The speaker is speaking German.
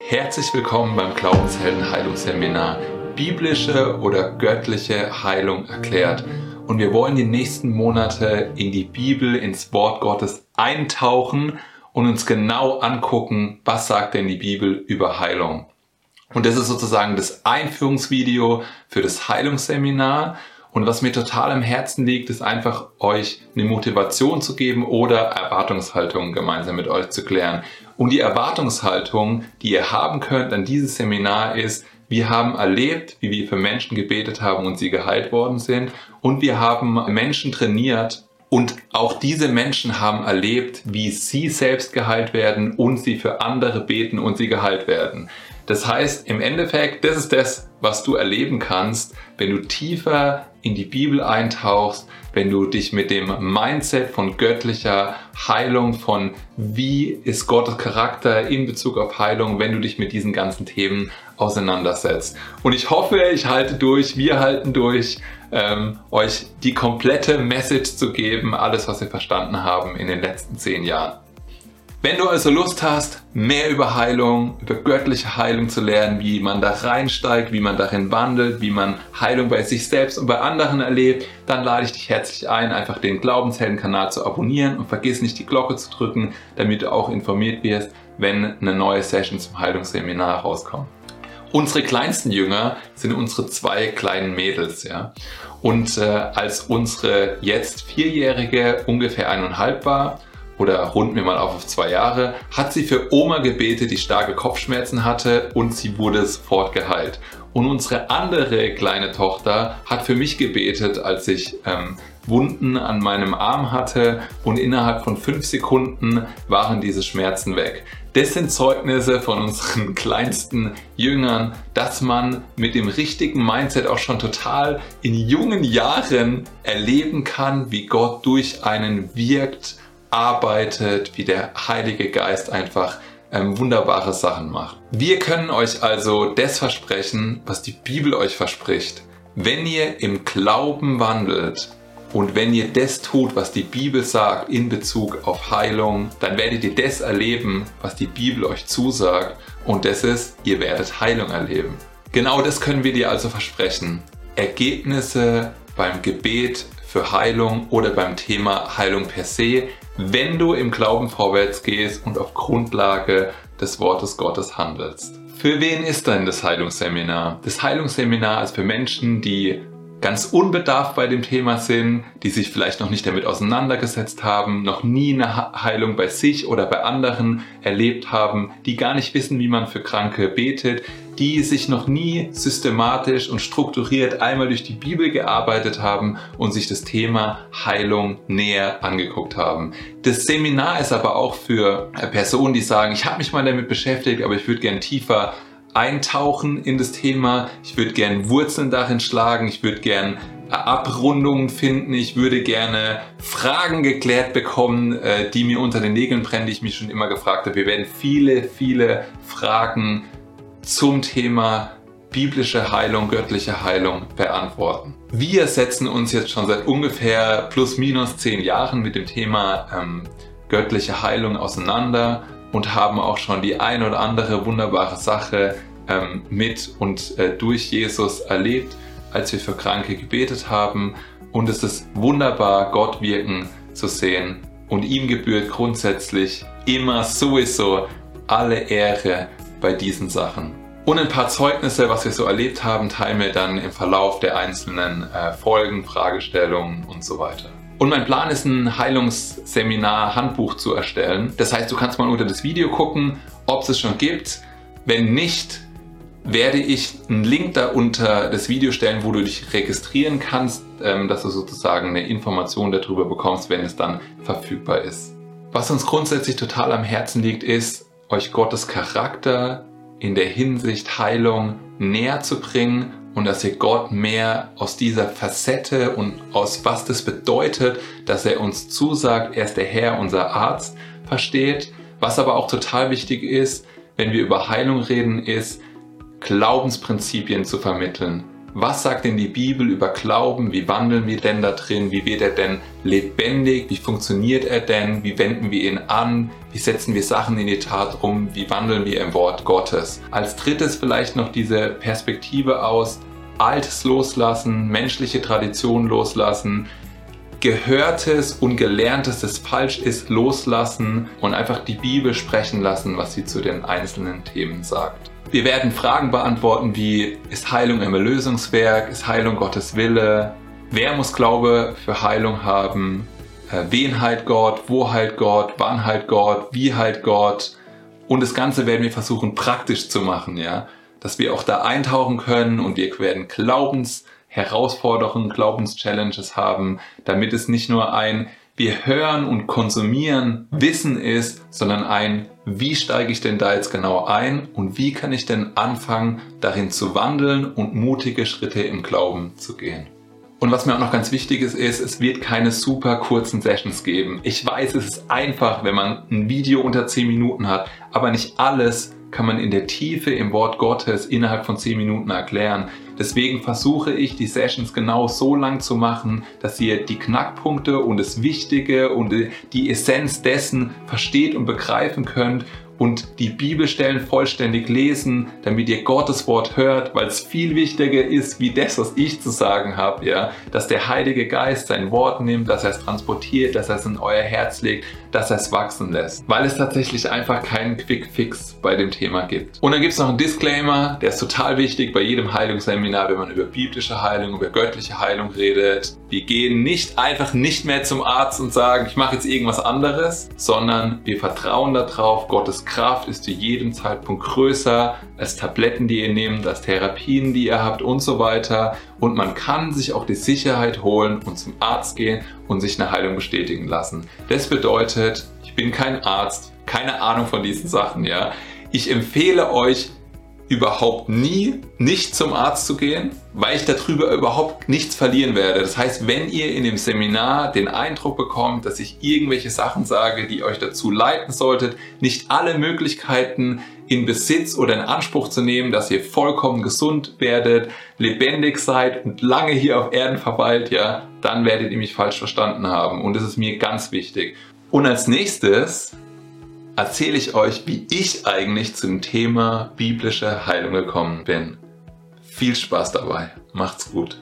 Herzlich willkommen beim Glaubenshelden Heilungsseminar. Biblische oder göttliche Heilung erklärt. Und wir wollen die nächsten Monate in die Bibel, ins Wort Gottes eintauchen und uns genau angucken, was sagt denn die Bibel über Heilung. Und das ist sozusagen das Einführungsvideo für das Heilungsseminar. Und was mir total am Herzen liegt, ist einfach euch eine Motivation zu geben oder Erwartungshaltungen gemeinsam mit euch zu klären. Und die Erwartungshaltung, die ihr haben könnt an dieses Seminar ist, wir haben erlebt, wie wir für Menschen gebetet haben und sie geheilt worden sind. Und wir haben Menschen trainiert und auch diese Menschen haben erlebt, wie sie selbst geheilt werden und sie für andere beten und sie geheilt werden. Das heißt, im Endeffekt, das ist das, was du erleben kannst, wenn du tiefer in die Bibel eintauchst, wenn du dich mit dem Mindset von göttlicher Heilung, von wie ist Gottes Charakter in Bezug auf Heilung, wenn du dich mit diesen ganzen Themen auseinandersetzt. Und ich hoffe, ich halte durch, wir halten durch, ähm, euch die komplette Message zu geben, alles, was wir verstanden haben in den letzten zehn Jahren. Wenn du also Lust hast, mehr über Heilung, über göttliche Heilung zu lernen, wie man da reinsteigt, wie man darin wandelt, wie man Heilung bei sich selbst und bei anderen erlebt, dann lade ich dich herzlich ein, einfach den Glaubenshelden-Kanal zu abonnieren und vergiss nicht die Glocke zu drücken, damit du auch informiert wirst, wenn eine neue Session zum Heilungsseminar rauskommt. Unsere kleinsten Jünger sind unsere zwei kleinen Mädels, ja. Und äh, als unsere jetzt vierjährige ungefähr eineinhalb war, oder runden wir mal auf auf zwei Jahre, hat sie für Oma gebetet, die starke Kopfschmerzen hatte und sie wurde sofort geheilt. Und unsere andere kleine Tochter hat für mich gebetet, als ich ähm, Wunden an meinem Arm hatte und innerhalb von fünf Sekunden waren diese Schmerzen weg. Das sind Zeugnisse von unseren kleinsten Jüngern, dass man mit dem richtigen Mindset auch schon total in jungen Jahren erleben kann, wie Gott durch einen wirkt arbeitet, wie der Heilige Geist einfach ähm, wunderbare Sachen macht. Wir können euch also das versprechen, was die Bibel euch verspricht. Wenn ihr im Glauben wandelt und wenn ihr das tut, was die Bibel sagt in Bezug auf Heilung, dann werdet ihr das erleben, was die Bibel euch zusagt. Und das ist, ihr werdet Heilung erleben. Genau das können wir dir also versprechen. Ergebnisse beim Gebet für Heilung oder beim Thema Heilung per se wenn du im Glauben vorwärts gehst und auf Grundlage des Wortes Gottes handelst. Für wen ist denn das Heilungsseminar? Das Heilungsseminar ist für Menschen, die ganz unbedarft bei dem Thema sind, die sich vielleicht noch nicht damit auseinandergesetzt haben, noch nie eine Heilung bei sich oder bei anderen erlebt haben, die gar nicht wissen, wie man für Kranke betet, die sich noch nie systematisch und strukturiert einmal durch die Bibel gearbeitet haben und sich das Thema Heilung näher angeguckt haben. Das Seminar ist aber auch für Personen, die sagen, ich habe mich mal damit beschäftigt, aber ich würde gern tiefer eintauchen in das Thema. Ich würde gern Wurzeln darin schlagen. Ich würde gern Abrundungen finden. Ich würde gerne Fragen geklärt bekommen, äh, die mir unter den Nägeln brennen, die ich mich schon immer gefragt habe. Wir werden viele, viele Fragen zum Thema biblische Heilung, göttliche Heilung beantworten. Wir setzen uns jetzt schon seit ungefähr plus minus zehn Jahren mit dem Thema ähm, göttliche Heilung auseinander und haben auch schon die ein oder andere wunderbare Sache ähm, mit und äh, durch Jesus erlebt, als wir für Kranke gebetet haben. Und es ist wunderbar, Gott wirken zu sehen. Und ihm gebührt grundsätzlich immer sowieso alle Ehre bei diesen Sachen. Und ein paar Zeugnisse, was wir so erlebt haben, teilen wir dann im Verlauf der einzelnen äh, Folgen, Fragestellungen und so weiter. Und mein Plan ist, ein Heilungsseminar-Handbuch zu erstellen. Das heißt, du kannst mal unter das Video gucken, ob es es schon gibt. Wenn nicht, werde ich einen Link da unter das Video stellen, wo du dich registrieren kannst, ähm, dass du sozusagen eine Information darüber bekommst, wenn es dann verfügbar ist. Was uns grundsätzlich total am Herzen liegt, ist, euch Gottes Charakter in der Hinsicht Heilung näher zu bringen und dass ihr Gott mehr aus dieser Facette und aus was das bedeutet, dass er uns zusagt, er ist der Herr, unser Arzt, versteht. Was aber auch total wichtig ist, wenn wir über Heilung reden, ist, Glaubensprinzipien zu vermitteln. Was sagt denn die Bibel über Glauben? Wie wandeln wir denn da drin? Wie wird er denn lebendig? Wie funktioniert er denn? Wie wenden wir ihn an? Wie setzen wir Sachen in die Tat um? Wie wandeln wir im Wort Gottes? Als drittes vielleicht noch diese Perspektive aus, Altes loslassen, menschliche Traditionen loslassen, Gehörtes und Gelerntes, das falsch ist, loslassen und einfach die Bibel sprechen lassen, was sie zu den einzelnen Themen sagt. Wir werden Fragen beantworten wie, ist Heilung ein Erlösungswerk? Ist Heilung Gottes Wille? Wer muss Glaube für Heilung haben? Äh, wen heilt Gott? Wo heilt Gott? Wann heilt Gott? Wie heilt Gott? Und das Ganze werden wir versuchen praktisch zu machen, ja. Dass wir auch da eintauchen können und wir werden Glaubensherausforderungen, Glaubenschallenges haben, damit es nicht nur ein wir hören und konsumieren Wissen ist, sondern ein, wie steige ich denn da jetzt genau ein und wie kann ich denn anfangen, darin zu wandeln und mutige Schritte im Glauben zu gehen. Und was mir auch noch ganz wichtig ist, ist, es wird keine super kurzen Sessions geben. Ich weiß, es ist einfach, wenn man ein Video unter 10 Minuten hat, aber nicht alles kann man in der Tiefe im Wort Gottes innerhalb von 10 Minuten erklären. Deswegen versuche ich, die Sessions genau so lang zu machen, dass ihr die Knackpunkte und das Wichtige und die Essenz dessen versteht und begreifen könnt und die Bibelstellen vollständig lesen, damit ihr Gottes Wort hört, weil es viel wichtiger ist, wie das, was ich zu sagen habe, ja, dass der Heilige Geist sein Wort nimmt, dass er es transportiert, dass er es in euer Herz legt, dass er es wachsen lässt, weil es tatsächlich einfach keinen Quick Fix bei dem Thema gibt. Und dann gibt es noch einen Disclaimer, der ist total wichtig bei jedem Heilungsseminar, wenn man über biblische Heilung, über göttliche Heilung redet. Wir gehen nicht einfach nicht mehr zum Arzt und sagen, ich mache jetzt irgendwas anderes, sondern wir vertrauen darauf, Gottes Kraft ist zu jedem Zeitpunkt größer als Tabletten, die ihr nehmt, als Therapien, die ihr habt und so weiter. Und man kann sich auch die Sicherheit holen und zum Arzt gehen und sich eine Heilung bestätigen lassen. Das bedeutet, ich bin kein Arzt, keine Ahnung von diesen Sachen, ja. Ich empfehle euch, überhaupt nie nicht zum Arzt zu gehen, weil ich darüber überhaupt nichts verlieren werde. Das heißt, wenn ihr in dem Seminar den Eindruck bekommt, dass ich irgendwelche Sachen sage, die euch dazu leiten solltet, nicht alle Möglichkeiten in Besitz oder in Anspruch zu nehmen, dass ihr vollkommen gesund werdet, lebendig seid und lange hier auf Erden verweilt, ja, dann werdet ihr mich falsch verstanden haben. Und das ist mir ganz wichtig. Und als nächstes erzähle ich euch, wie ich eigentlich zum Thema biblische Heilung gekommen bin. Viel Spaß dabei. Macht's gut.